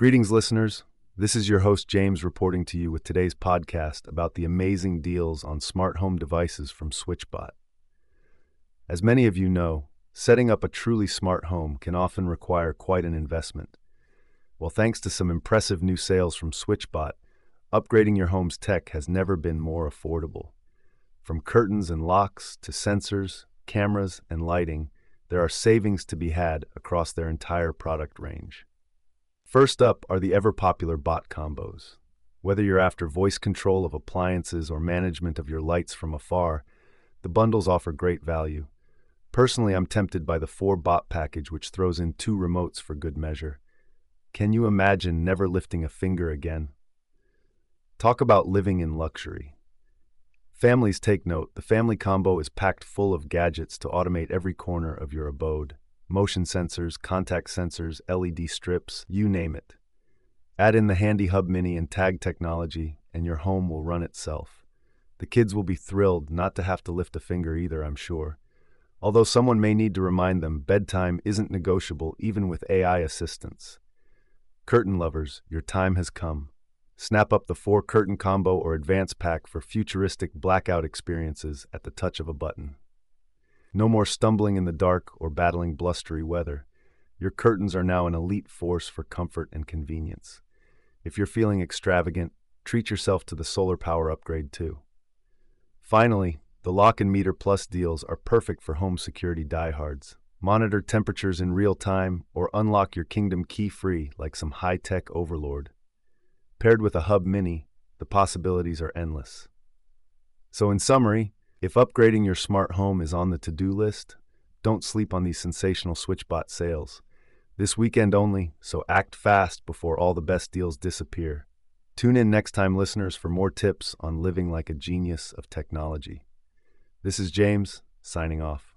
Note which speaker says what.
Speaker 1: Greetings, listeners. This is your host, James, reporting to you with today's podcast about the amazing deals on smart home devices from SwitchBot. As many of you know, setting up a truly smart home can often require quite an investment. Well, thanks to some impressive new sales from SwitchBot, upgrading your home's tech has never been more affordable. From curtains and locks to sensors, cameras, and lighting, there are savings to be had across their entire product range. First up are the ever popular bot combos. Whether you're after voice control of appliances or management of your lights from afar, the bundles offer great value. Personally, I'm tempted by the 4 bot package, which throws in two remotes for good measure. Can you imagine never lifting a finger again? Talk about living in luxury. Families take note, the family combo is packed full of gadgets to automate every corner of your abode motion sensors, contact sensors, LED strips, you name it. Add in the handy Hub Mini and tag technology, and your home will run itself. The kids will be thrilled not to have to lift a finger either, I'm sure. Although someone may need to remind them bedtime isn't negotiable even with AI assistance. Curtain lovers, your time has come. Snap up the four curtain combo or advance pack for futuristic blackout experiences at the touch of a button. No more stumbling in the dark or battling blustery weather. Your curtains are now an elite force for comfort and convenience. If you're feeling extravagant, treat yourself to the solar power upgrade too. Finally, the Lock and Meter Plus deals are perfect for home security diehards. Monitor temperatures in real time or unlock your kingdom key free like some high tech overlord. Paired with a Hub Mini, the possibilities are endless. So, in summary, if upgrading your smart home is on the to do list, don't sleep on these sensational SwitchBot sales. This weekend only, so act fast before all the best deals disappear. Tune in next time, listeners, for more tips on living like a genius of technology. This is James, signing off.